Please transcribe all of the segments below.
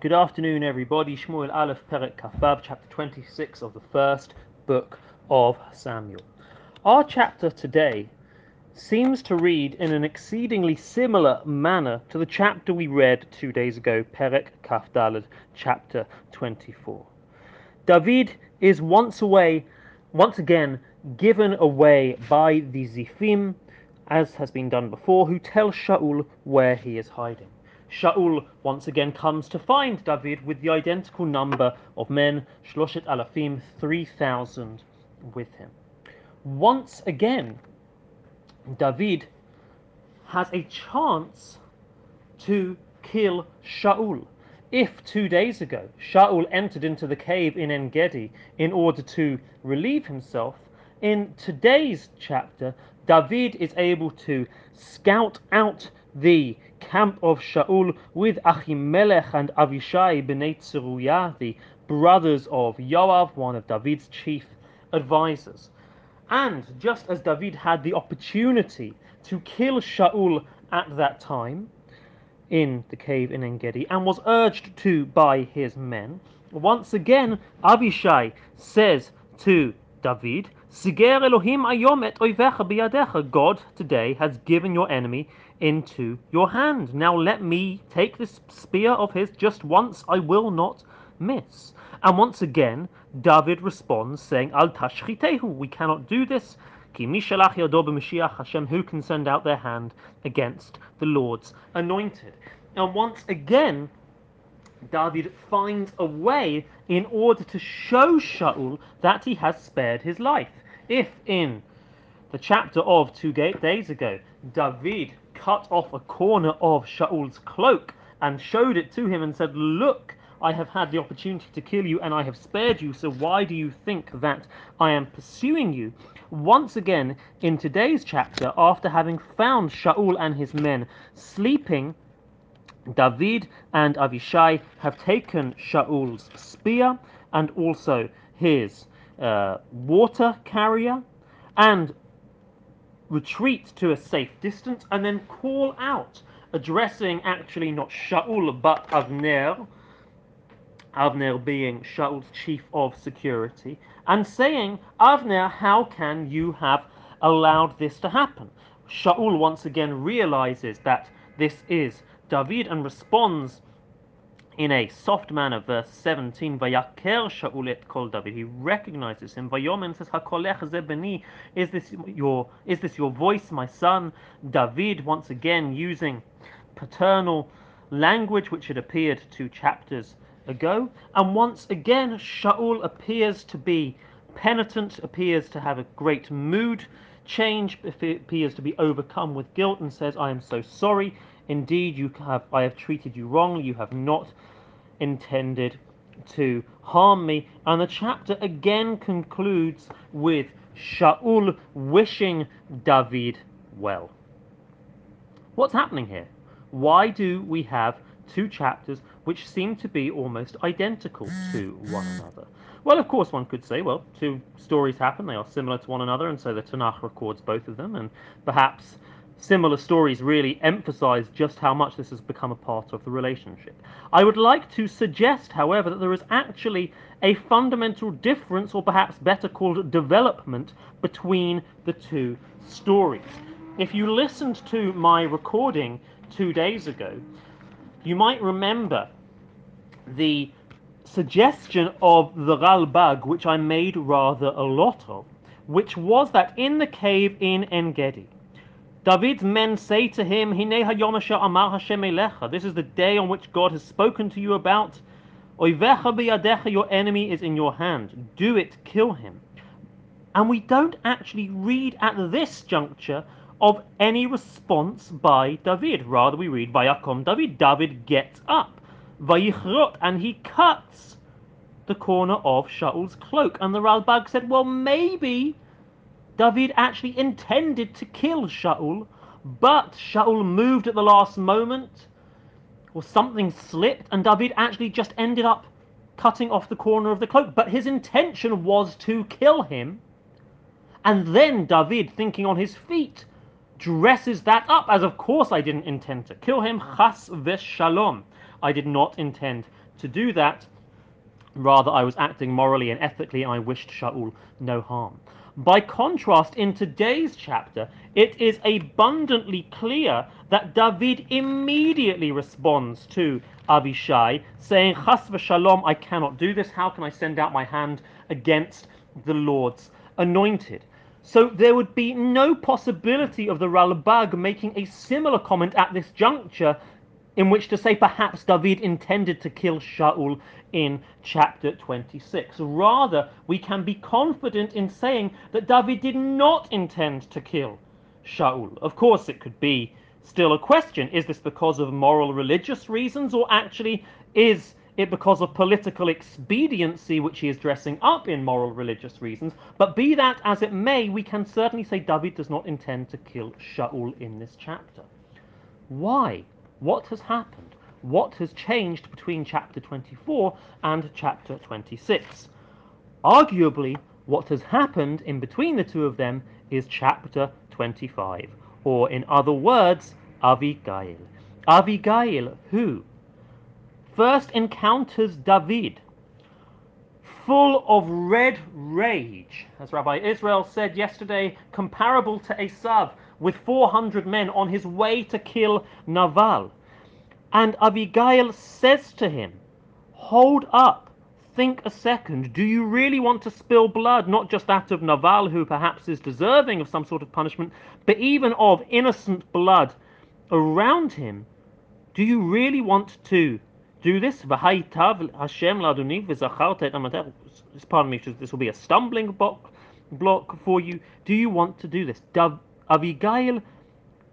Good afternoon, everybody. Shmuel Aleph Perek Kafav, chapter 26 of the first book of Samuel. Our chapter today seems to read in an exceedingly similar manner to the chapter we read two days ago, Perek Kafdalad, chapter 24. David is once away, once again given away by the Zifim, as has been done before, who tell Shaul where he is hiding. Shaul once again comes to find David with the identical number of men, Shloshet Alafim, 3,000 with him. Once again, David has a chance to kill Shaul. If two days ago Shaul entered into the cave in En Gedi in order to relieve himself, in today's chapter, David is able to scout out the camp of Shaul with Achimelech and Avishai b'nei Tzeruya, the brothers of Yoav, one of David's chief advisors. And just as David had the opportunity to kill Shaul at that time in the cave in Engedi and was urged to by his men, once again Avishai says to David, Siger Elohim ayom et biyadecha. God today has given your enemy into your hand. Now let me take this spear of his just once, I will not miss. And once again, David responds saying, Al tashchitehu, we cannot do this. Ki mishalach yado b'mashiach Hashem, who can send out their hand against the Lord's anointed. And once again, David finds a way in order to show Shaul that he has spared his life. If in the chapter of two days ago, David cut off a corner of Shaul's cloak and showed it to him and said, Look, I have had the opportunity to kill you and I have spared you, so why do you think that I am pursuing you? Once again, in today's chapter, after having found Shaul and his men sleeping, David and Avishai have taken Shaul's spear and also his uh, water carrier and retreat to a safe distance and then call out, addressing actually not Shaul but Avner, Avner being Shaul's chief of security, and saying, Avner, how can you have allowed this to happen? Shaul once again realizes that this is David and responds in a soft manner, verse 17, Vayaker Shaul et kol David. He recognizes him. Vayomer says, Hakolech beni. Is this your is this your voice, my son? David once again using paternal language, which had appeared two chapters ago. And once again, Shaul appears to be penitent, appears to have a great mood change, appears to be overcome with guilt, and says, I am so sorry. Indeed, you have I have treated you wrongly. You have not intended to harm me. And the chapter again concludes with Shaul wishing David well. What's happening here? Why do we have two chapters which seem to be almost identical to one another? Well, of course, one could say, well, two stories happen, they are similar to one another, and so the Tanakh records both of them, and perhaps similar stories really emphasize just how much this has become a part of the relationship. I would like to suggest, however, that there is actually a fundamental difference, or perhaps better called development, between the two stories. If you listened to my recording two days ago, you might remember the suggestion of the Ralbag, which I made rather a lot of, which was that in the cave in Engedi, David's men say to him, amar Hashem elecha. This is the day on which God has spoken to you about. Oivecha biyadecha, your enemy is in your hand. Do it, kill him. And we don't actually read at this juncture of any response by David. Rather, we read, Vayakom David. David gets up. Vayichrot, and he cuts the corner of Shaul's cloak. And the Ralbag said, well, maybe David actually intended to kill Shaul, but Shaul moved at the last moment, or something slipped, and David actually just ended up cutting off the corner of the cloak. But his intention was to kill him. And then David, thinking on his feet, dresses that up as of course I didn't intend to kill him. Chas v'shalom. I did not intend to do that. Rather, I was acting morally and ethically, and I wished Shaul no harm. By contrast, in today's chapter, it is abundantly clear that David immediately responds to Abishai, saying, Chas v'shalom, I cannot do this. How can I send out my hand against the Lord's anointed? So there would be no possibility of the Ralbag making a similar comment at this juncture in which to say perhaps David intended to kill Shaul in chapter 26. Rather, we can be confident in saying that David did not intend to kill Shaul. Of course, it could be still a question. Is this because of moral religious reasons, or actually is it because of political expediency, which he is dressing up in moral religious reasons? But be that as it may, we can certainly say David does not intend to kill Shaul in this chapter. Why? What has happened? What has changed between chapter 24 and chapter 26? Arguably, what has happened in between the two of them is chapter 25, or in other words, Avigail. Avigail, who first encounters David, full of red rage, as Rabbi Israel said yesterday, comparable to Esav, with 400 men on his way to kill Naval. And Abigail says to him, Hold up, think a second. Do you really want to spill blood, not just that of Naval, who perhaps is deserving of some sort of punishment, but even of innocent blood around him? Do you really want to do this? Pardon me, this will be a stumbling block, block for you. Do you want to do this? Abigail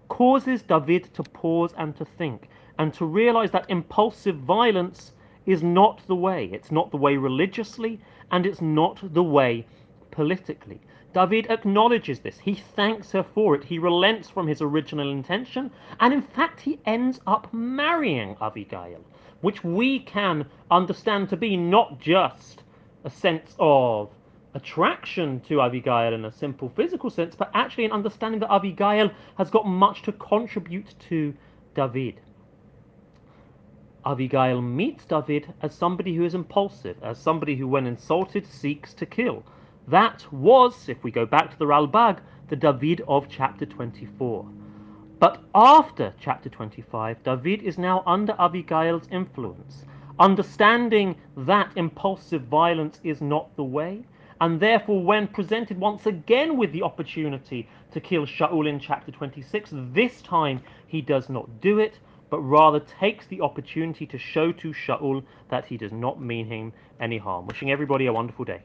causes David to pause and to think and to realize that impulsive violence is not the way. It's not the way religiously and it's not the way politically. David acknowledges this. He thanks her for it. He relents from his original intention. And in fact, he ends up marrying Abigail, which we can understand to be not just a sense of attraction to Abigail in a simple physical sense, but actually an understanding that Abigail has got much to contribute to David. Abigail meets David as somebody who is impulsive, as somebody who, when insulted, seeks to kill. That was, if we go back to the Ralbag, the David of chapter 24. But after chapter 25, David is now under Abigail's influence, understanding that impulsive violence is not the way, and therefore, when presented once again with the opportunity to kill Shaul in chapter 26, this time he does not do it, but rather takes the opportunity to show to Shaul that he does not mean him any harm. Wishing everybody a wonderful day.